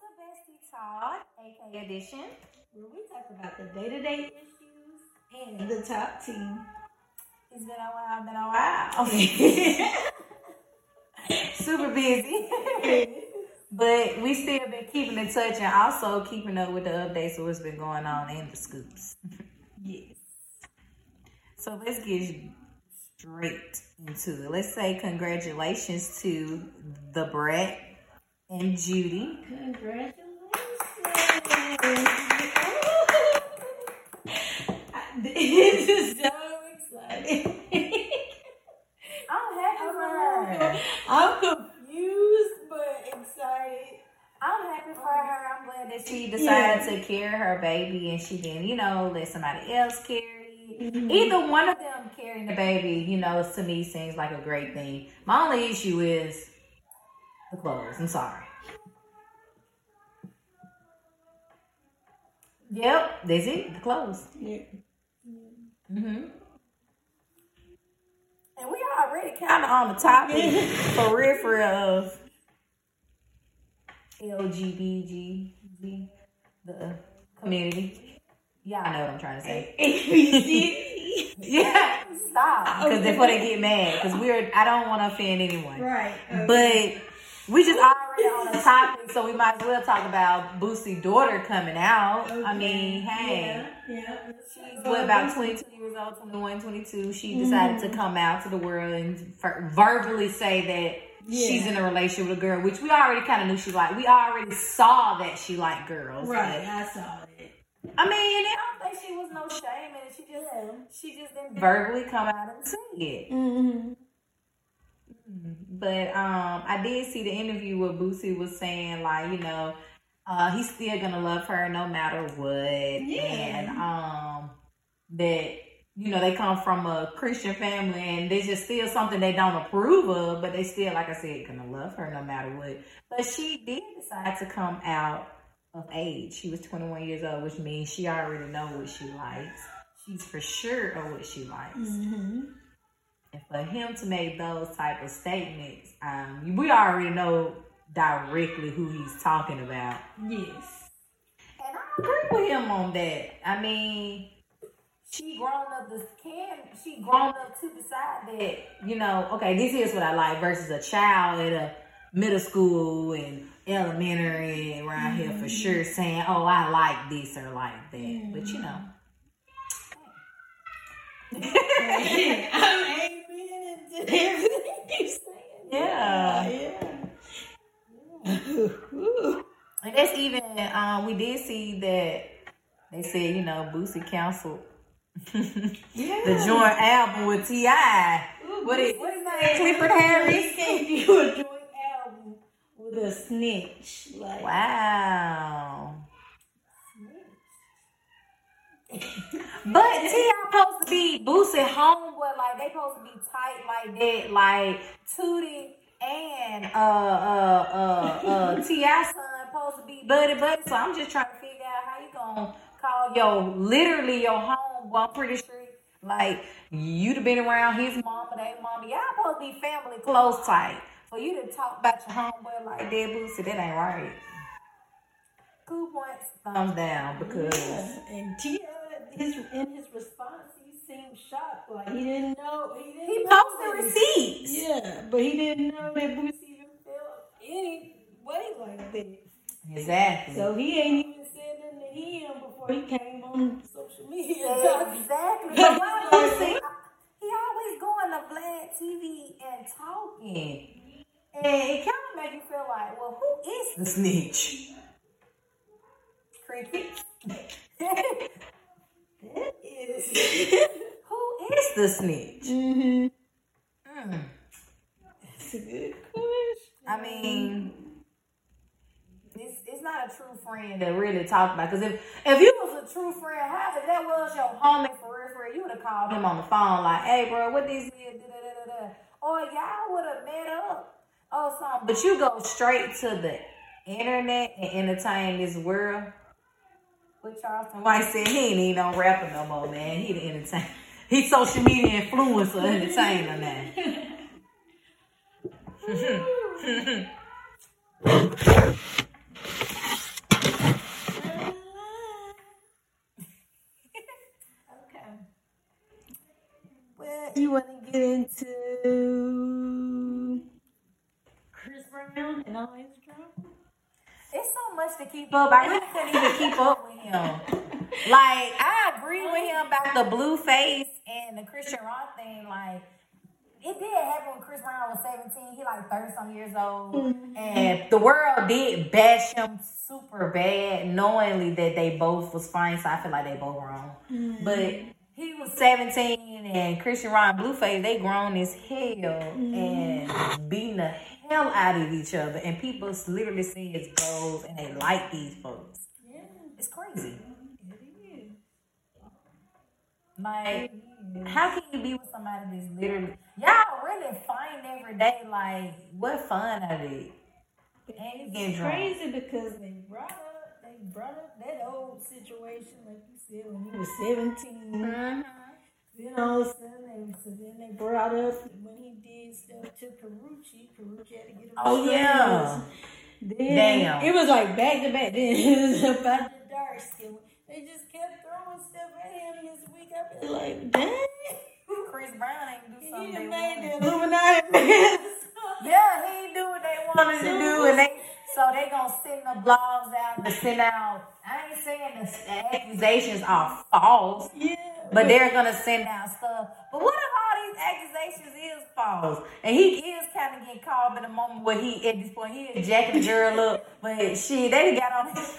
to Bestie Talk, AK Edition. Where we talk about the day to day issues and the top team. It's been a while, been a while. Super busy. but we still been keeping in touch and also keeping up with the updates of what's been going on in the scoops. yes. So let's get straight into it. Let's say congratulations to Da Brat and Judy. Congratulations. this is so exciting. I'm happy for her. I'm confused but excited. I'm happy for her. I'm glad that she decided to carry her baby and she didn't, you know, let somebody else carry it. Mhm. Either one of them carrying the baby, you know, to me seems like a great thing. My only issue is the clothes. I'm sorry. Yep, that's it. The clothes. Yeah. Mm-hmm. And we already kind of on the topic for real, for real of LGBTG, the community. Yeah, I know what I'm trying to say. ABC. Yeah, stop. Because before they get mad, because we're I don't want to offend anyone. right. okay. But we just already on the topic, so we might as well talk about Boosie's daughter coming out. I mean, hey. Yeah. yeah. She's what, about 22 years old, 21, 22. She decided to come out to the world and ver- verbally say that Yeah. she's in a relationship with a girl, which we already kind of knew she liked. We already saw that she liked girls. Right. I saw it. I mean, I don't think she was no shame in it. She just, she just didn't verbally come out and say it. Mm-hmm. But um, I did see the interview where Boosie was saying like, you know, uh, he's still gonna love her no matter what, Yeah. and um, that you know they come from a Christian family and there's just still something they don't approve of, but they still, like I said, gonna love her no matter what. But she did decide to come out of age. She was 21 years old, which means she already know what she likes. She's for sure of what she likes. Mm-hmm. And for him to make those type of statements, um, we already know directly who he's talking about. Yes. And I agree with him on that. I mean, she grown up this can she grown up to decide that, you know, okay, this is what I like versus a child at a middle school and elementary around here for sure saying, Oh, I like this or like that. But you know. I'm amen to everything you saying. Yeah. Yeah. Ooh. And that's even um, we did see that they said you know Boosie canceled Yeah. the joint album with Ti. What is what is that? Clifford Harris. Can't do a joint album with a snitch. Like, Wow. But T.I. supposed to be Boosie homeboy, like they supposed to be tight like that, like Tootie and uh uh uh uh T.I. son supposed to be buddy buddy. So I'm just trying to figure out how you gonna call your literally your homeboy. I'm pretty sure like you'd have been around his mama, their mama. Y'all supposed to be family close tight. For you to talk about your homeboy like that, Boosie, that ain't right. Cool points, thumbs down because. Yeah. And T.I., his in his response, seemed shocked. Like he didn't know. He didn't. He posted receipts. Yeah, but he didn't know that Boosie even felt any way like that. Exactly. So he ain't even said nothing to him before he came on social media. exactly. But why Boosie? He always going to Vlad TV and talking. And it kind of make you feel like, well, who is the snitch? Crickets. That who is the snitch? mm-hmm. Hmm. That's a good question. I mean, it's, it's not a true friend to really talk about. Because if, if you was a true friend, how if that was your homie for real, for real, you would have called him on the phone like, hey, bro, what these is, da, da, da, da, da. Or y'all would have met up or something. But you go straight to the internet and entertain this world. But Charleston White said he ain't even on rapping no more, man. He the entertain. He social media influencer entertainer now. you want to get into Chris Brown and all his it's so much to keep up. I really couldn't even keep up with him. Like, I agree with him about the Blueface and the Chrisean Rock thing. Like, it did happen when Chris Brown was 17. He like 30 some years old. Mm-hmm. And the world did bash him super bad, knowingly that they both was fine. So I feel like they both wrong. Mm-hmm. But he was 17 and Chrisean and Blueface, they grown as hell and beating the hell out of each other. And people literally see his goals and they like these folks. Yeah, It's crazy. it is. Like, how can you be with somebody that's literally y'all really fighting every day? Like, what fun of it? It's drunk. crazy because they brought brought up that old situation, like you said, when he was 17. Mhm. Then all of a sudden, they, so then they brought up when he did stuff to Karrueche. Karrueche had to get him. Oh, yeah. Then Damn. It was like back to back. Then it was about the dark skin. They just kept throwing stuff at him this week. I've been like, dang. Chris Brown ain't do He something. they made the Illuminati. Yeah, he ain't do what they wanted to do, and they so they gonna send the blogs out to send out. I ain't saying the, the accusations are false, yeah. but they're gonna send out stuff. But what if all these accusations is false, and he is kind of getting caught up in the moment where he at this point he is jacking the girl up, but she they got on his.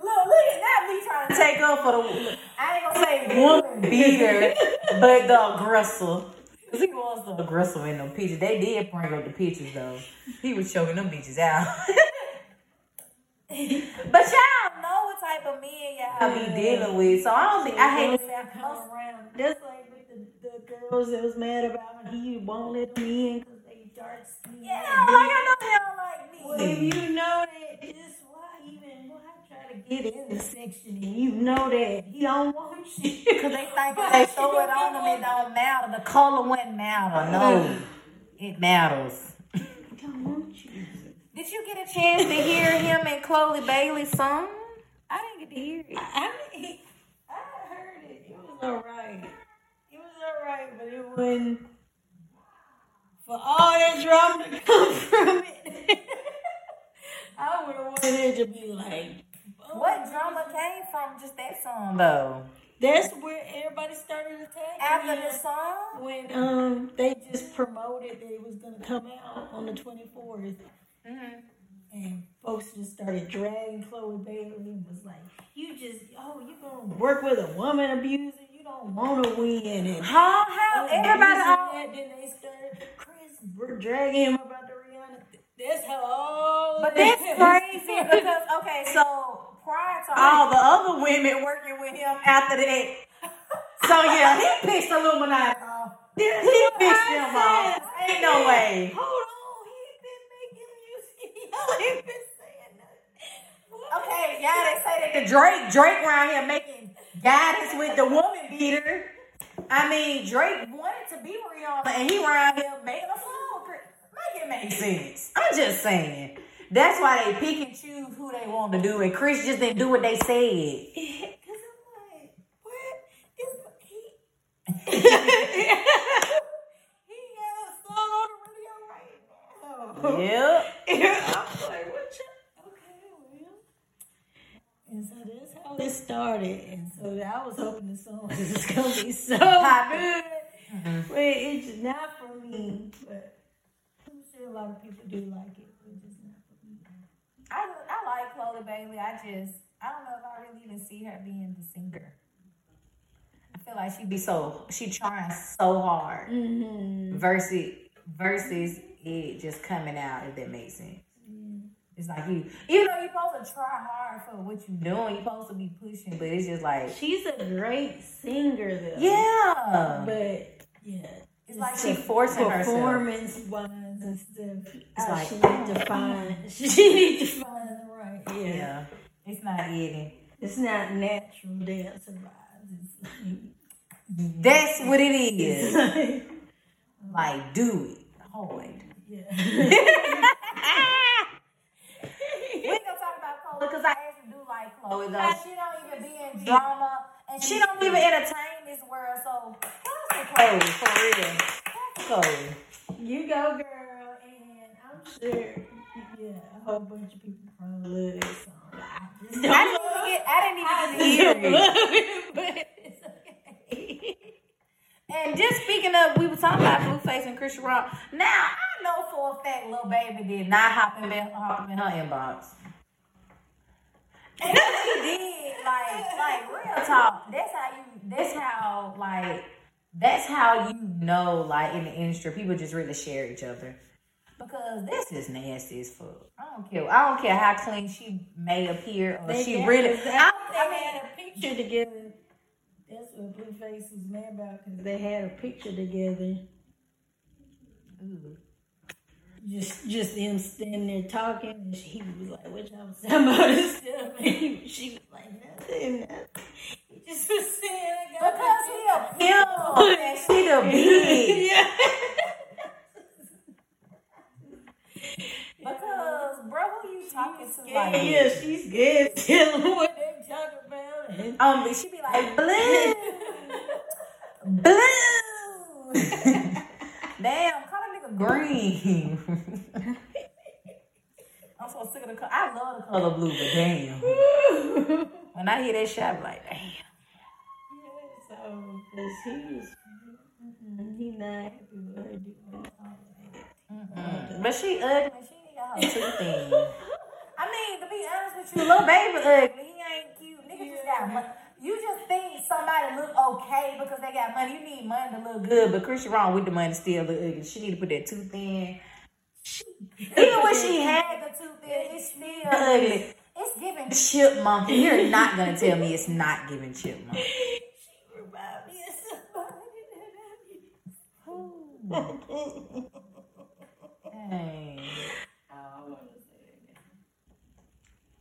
Look, look at that me trying to take up for the. I ain't gonna say woman beater, but the aggressor. Cause he was so aggressive in them pictures. They did bring up the pictures though. He was choking them bitches out. but y'all know what type of men y'all be dealing with. So I don't think I hate to say I come most around. That's like with the, the girls that was mad about he won't let them in because they dark skin. Yeah, like I know they don't like me. Well, if you know that, just why even why try to get in the section and you know that he don't want you? Cause they think if they throw it on them, it don't matter. The color wouldn't matter. No, mm. it matters. Don't want you. Did you get a chance to hear him and Chloe Bailey's song? I didn't get to hear it. I mean, I heard it. It was alright. It was alright, but it wasn't for all that drama to come from it. I would have wanted it to be like, What drama came from just that song though? That's where everybody started attacking. After the song? when um they just promoted that it was gonna come out on the twenty fourth, Mm-hmm. and folks just started dragging Chloe Bailey and was like, "You just oh you gonna work with a woman abuser? You don't want to win." And How how everybody all that, then they started Chris we're dragging him about the Rihanna. That's how. But that's crazy because okay, so prior to all the other women working with him after that. So yeah, he pissed Illuminati oh. off. He pissed them off. Ain't no way. Hold on, he been making music. Y'all ain't been saying nothing. Okay, y'all they say that the Drake Drake around here making guidance with the woman beater. I mean, Drake wanted to be Rihanna, and he around here making a song. Make it make sense. I'm just saying. That's why they pick and choose who they want to do, and Chris just didn't do what they said. Because I'm like, what is he? got a song on the radio right now. Yep. I'm like, what you? Okay, well. And so that's how it started. And so I was hoping the song was just going to be so good. But it's not for me. But I'm sure a lot of people do like it. But just not for me. I I Bailey. I just I don't know if I really even see her being the singer. I feel like she'd be so she trying so hard Mm-hmm. versus versus it just coming out if that makes sense. It's like you, even though you're supposed to try hard for what you're doing, you're supposed to be pushing, but it's just like, She's a great singer, though. yeah, But yeah, it's like she forcing herself. performance wise and stuff. It's like- oh, oh. she need to find. She to find the right. Yeah. Yeah, it's not eating. it's not natural dancer vibes. That's what it is. like, Like, do it hard. yeah. We gonna talk about Chloe because I actually do like Chloe oh, though. She don't even be in drama and she don't even entertain this world. So y'all should for real. Cody. You go, girl, sure, yeah, a whole bunch of people probably love that song. I just don't I didn't even get, I didn't even get to hear it. but okay. And just speaking of, we were talking about Blueface and Chrisean Rock. Now I know for a fact, Lil Baby did not hop in, hop in her inbox. And if he did, like, like real talk. That's how you. That's how like. That's how you know, like in the industry, people just really share each other. Because this is nasty as fuck. I don't care. I don't care how clean she may appear or They she really. I, I, they I mean, had a picture together. That's what Blueface was mad about because they had a picture together. Just, just them standing there talking, and she was like, "What y'all was talking about this stuff?" And he, she was like, "Nothing, nothing." He just was saying, "I got because he a pimp and she the bitch. yeah. Because, bro, who you talking to yeah, like yeah, this? she's scared. Tell them what they talking And Um, she be like, blue, blue. Damn, call that nigga green. I'm so sick of the color. I love the color blue, but damn. When I hear that shit, I be like, damn. Yeah, so, because he was, mm, he not happy with her doing that. But she ugly. She ain't got her two things. I mean, to be honest with you, Lil Baby ugly. He ain't cute. Nigga just got money. You just think somebody look okay because they got money. You need money to look good, but Christian wrong with the money still look ugly. She need to put that tooth in. Even when she had the tooth in, it's still ugly. It's giving chipmunk. You're not gonna tell me it's not giving chipmunk. She remind me of somebody Dang. I don't want to say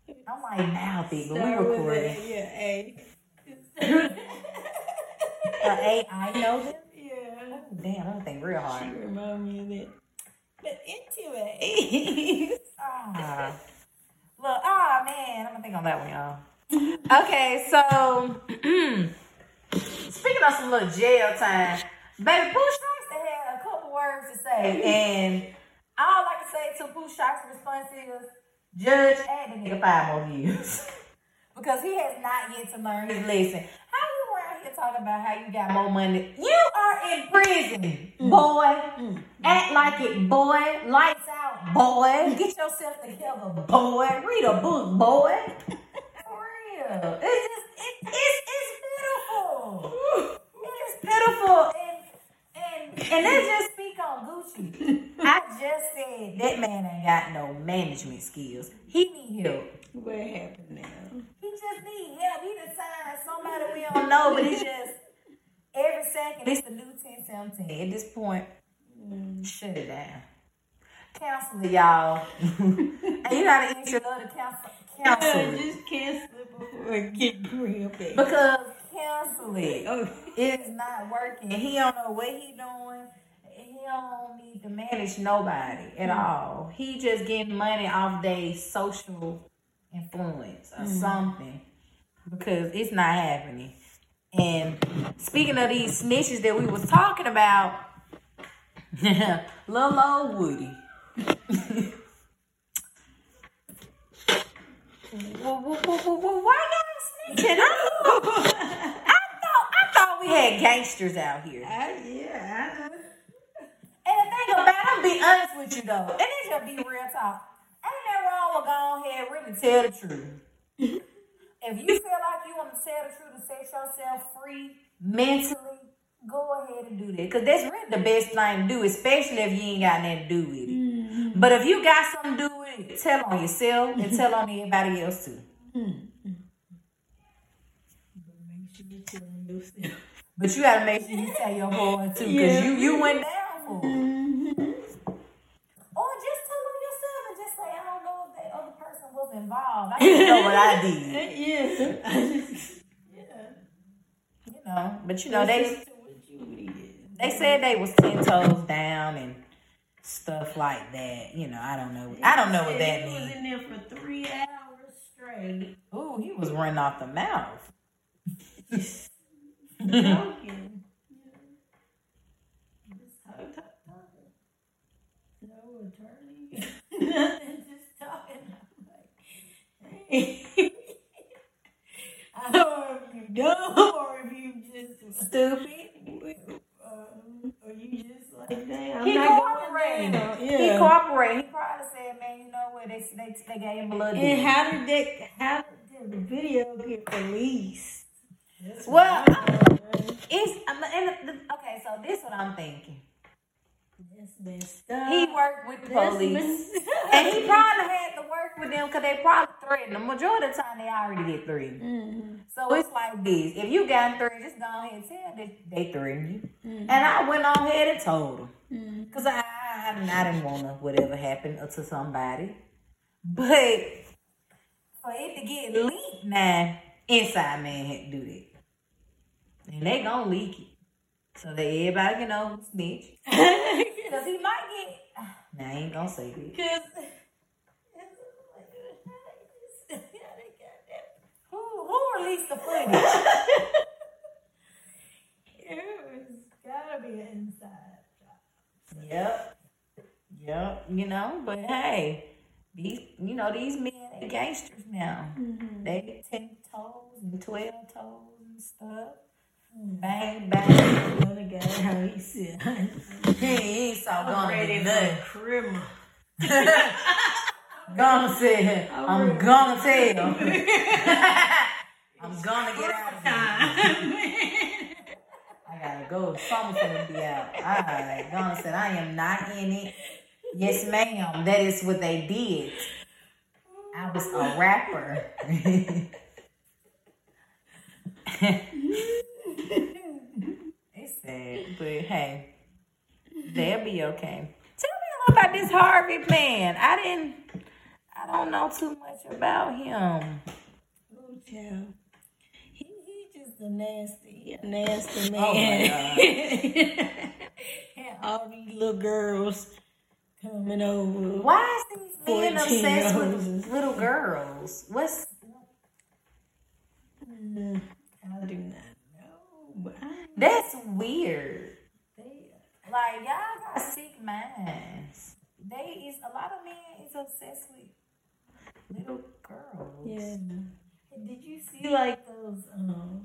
it. I'm like mouthy, but we recording. Yeah, A. Uh, AI know them. yeah. Damn, I'm gonna think real hard. She remind me of that. But anyway. Ah. Look, ah man, I'm gonna think on that one, y'all. Okay, so speaking of some little jail time, baby, Pooh Shiesty had a couple words to say, and all I can say to Pooh Shiesty's response is, Judge, add the nigga five more years. because he has not yet to learn his lesson. How you around here talking about how you got more money? You are in prison, mm. boy. Mm. Act like it, boy. Lights out, boy. Get yourself together, boy. Read a book, boy. For real. It's just, it, it's, it's pitiful. It is pitiful. And, and, and let's just speak on Gucci. I just said that man ain't got no management skills. He need help. what happened now? He just need help. He done somebody we don't know, but it's just every second it's the new 1017. At this point, mm. shut it down. Cancel it, y'all. and you gotta eat your other cancel. Cancel it. just cancel it before it get real bad. Because cancel it. Oh, not working. He don't know what he doing. He don't need to manage nobody at mm. all. He just getting money off their social influence or mm-hmm. something because it's not happening. And speaking of these snitches that we was talking about, little old Woody. Why y'all snitching? I thought, I thought, I thought we had gangsters out here. I, yeah, I know. And the thing about it, I'm be honest with you though, and it just be real talk. Ain't that wrong with go ahead and really tell the truth. if you feel like you want to tell the truth and set yourself free mentally, go ahead and do that. Because that's really the best thing to do, especially if you ain't got nothing to do with it. Mm-hmm. But if you got something to do with it, tell on yourself and tell on everybody else too. Make sure you tell them yourself. But you gotta make sure you tell your boy too, because Yeah. you you went down for it. what I did. Yeah. yeah. You know, but you know they they said they was ten toes down and stuff like that. You know, I don't know. I don't know what that means. He was in there for three hours straight. Ooh, he was running off the mouth. Talking. No attorney. I don't know if you dumb or if you just Stupid. um, or you just like, dang, I'm He not going down. He Yeah. cooperated. He probably said, "Man, you know what? They they, they gave him a little." And dick." how did that? How did the video get released? That's Well, what I'm wondering. It's I'm- and the, okay. So this is what I'm thinking. Messed up. He worked with the That's police, and he probably had to work with them because they probably threatened. The majority of the time, they already get threatened. Mhm. So it's like this: if you got threatened, just go ahead and tell them they threatened you. Mhm. And I went on ahead and told them because I, I I didn't want to whatever happened to somebody, but for it to get leaked, now inside man had to do that, and they gonna leak it so that everybody can know who snitch. Cause he might get. Nah, I ain't gonna say that. Cause Who who released the footage? it's gotta be an inside job. Yep. Yep. You know, but hey, these you know, these men they gangsters now. Mm-hmm. They ten toes and twelve toes and stuff. Bang bang. Other guy, how he said, he ain't so I'm gonna ready for criminal. Gonna say I'm gonna tell. I'm gonna get out of here. I gotta go. Something's gonna be out. Alright. Gonna said I am not in it. Yes, ma'am. That is what they did. I was a rapper. Sad, but hey, they'll be okay. Tell me about this Harvey man. I didn't. I don't know too much about him. Oh, child. He, he just a nasty, nasty Oh, man. and all these little girls coming over. Why is these men obsessed with little girls? What's Mm, I do not know. But I, that's weird. they, Like y'all got sick minds. They is a lot of men is obsessed with little girls. yeah. Did you see like those? Um,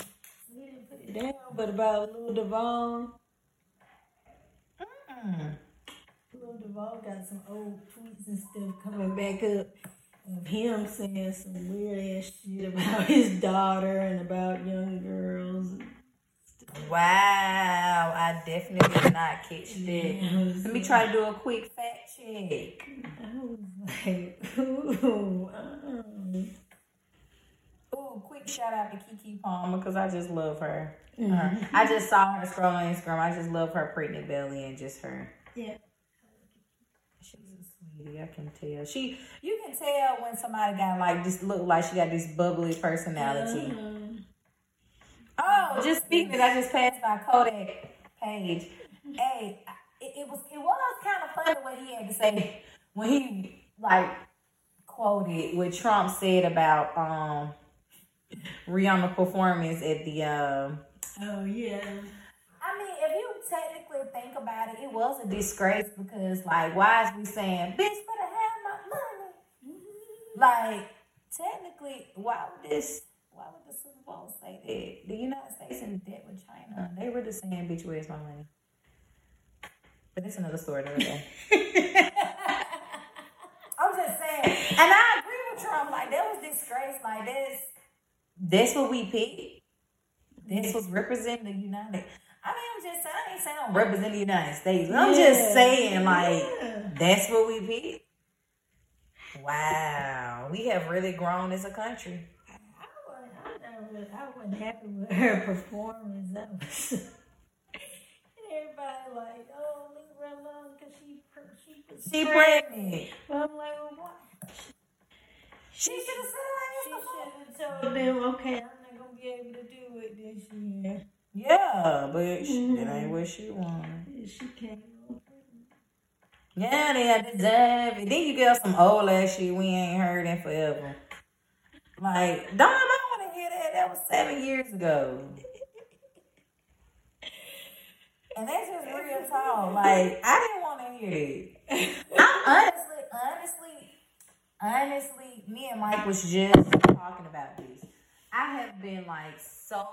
we didn't put it down, but about Lil Duval. Mm. Lil Duval got some old tweets and stuff coming back up of him saying some weird ass shit about his daughter and about young girls. Wow, I definitely did not catch that. Let me try to do a quick fact check. I was like, ooh. Ooh, quick shout out to Keke Palmer because I just love her. Her- I just saw her scroll on Instagram. I just love her pregnant belly and just her. yeah. She's a sweetie, I can tell. She, you can tell when somebody got like just look like she got this bubbly personality. Um, Oh, just speaking, I just passed by Kodak page. Hey, it, it was it was kind of funny what he had to say when he like quoted what Trump said about um Rihanna performance at the um. oh yeah. I mean, if you technically think about it, it was a disgrace because like, why is we saying, "Bitch, better have my money"? Like, technically, why would this? Would the Super Bowl say that? The United States in debt with China. They were just saying, "Bitch, where's my money?" But that's another story. I'm just saying, and I agree with Trump. Like, that was disgrace. Like, this, that's what we picked. This was representing the United. I mean, I'm just saying, I ain't saying I'm representing the United States. I'm just saying, like, Yeah. that's what we picked. Wow, we have really grown as a country. I wasn't, I, wasn't happy with her performance. I was, everybody like, oh, leave her alone because she, she, was She pregnant. But I'm like, well, why? She should have She said that. should have told them, okay, I'm not going to be able to do it this year. Yeah, but she, mm-hmm. that ain't what she wanted. She came. Yeah, they had to deserve. Then you get some old ass shit we ain't heard in forever. Like, don't I want to hear that? Was seven years ago. And that's just real talk. Like I didn't want to hear it. I honestly, honestly, honestly, me and Mike was just talking about this. I have been like so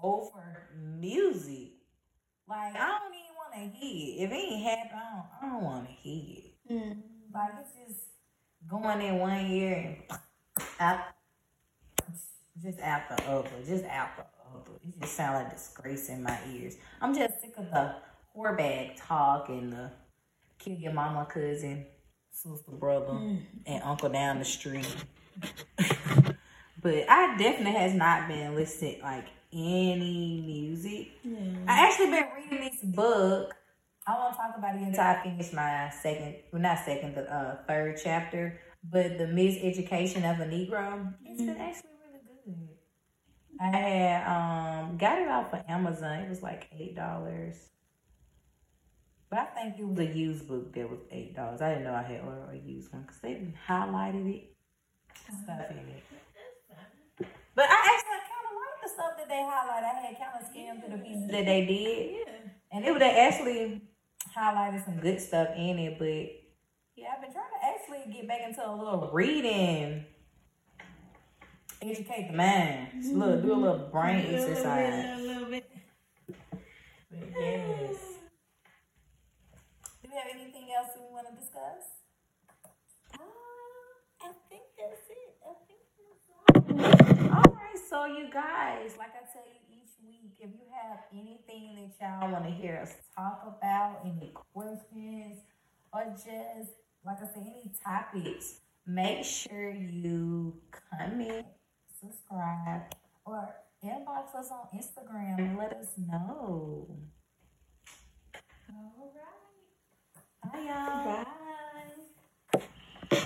over music. Like I don't even want to hear it. If it ain't happen, I don't, I don't want to hear it. Mm. Like it's just going in one ear and out, just out the other, just out the other. It just sounds like disgrace in my ears. I'm just sick of the whore bag talk and the kill your mama, cousin, sister, brother, and uncle down the street. but I definitely has not been listening like any music. Yeah. I actually been reading this book. I won't talk about it until I finish my second, well, not second, the uh, third chapter. But the Miseducation of a Negro. It's been actually really good. I had um got it off of Amazon. It was like eight dollars. But I think it was a used book that was eight dollars. I didn't know I had ordered a used one because they highlighted it, stuff in it. But I actually kind of like the stuff that they highlighted. I had kind of skimmed through the pieces that they did, Yeah. and it would they actually highlighted some good stuff in it. But yeah, I've been trying to actually get back into a little reading, educate the mind, Just a little, do a little brain A little bit, exercise. a little bit. Yes. Do we have anything else we want to discuss? Uh, I think that's it. I think that's all. All right, so you guys, like I tell you each week, if you have anything that y'all want to hear us talk about, any questions, or just like I said, any topics, make sure you comment, subscribe, or inbox us on Instagram and let us know. All right. Bye, y'all.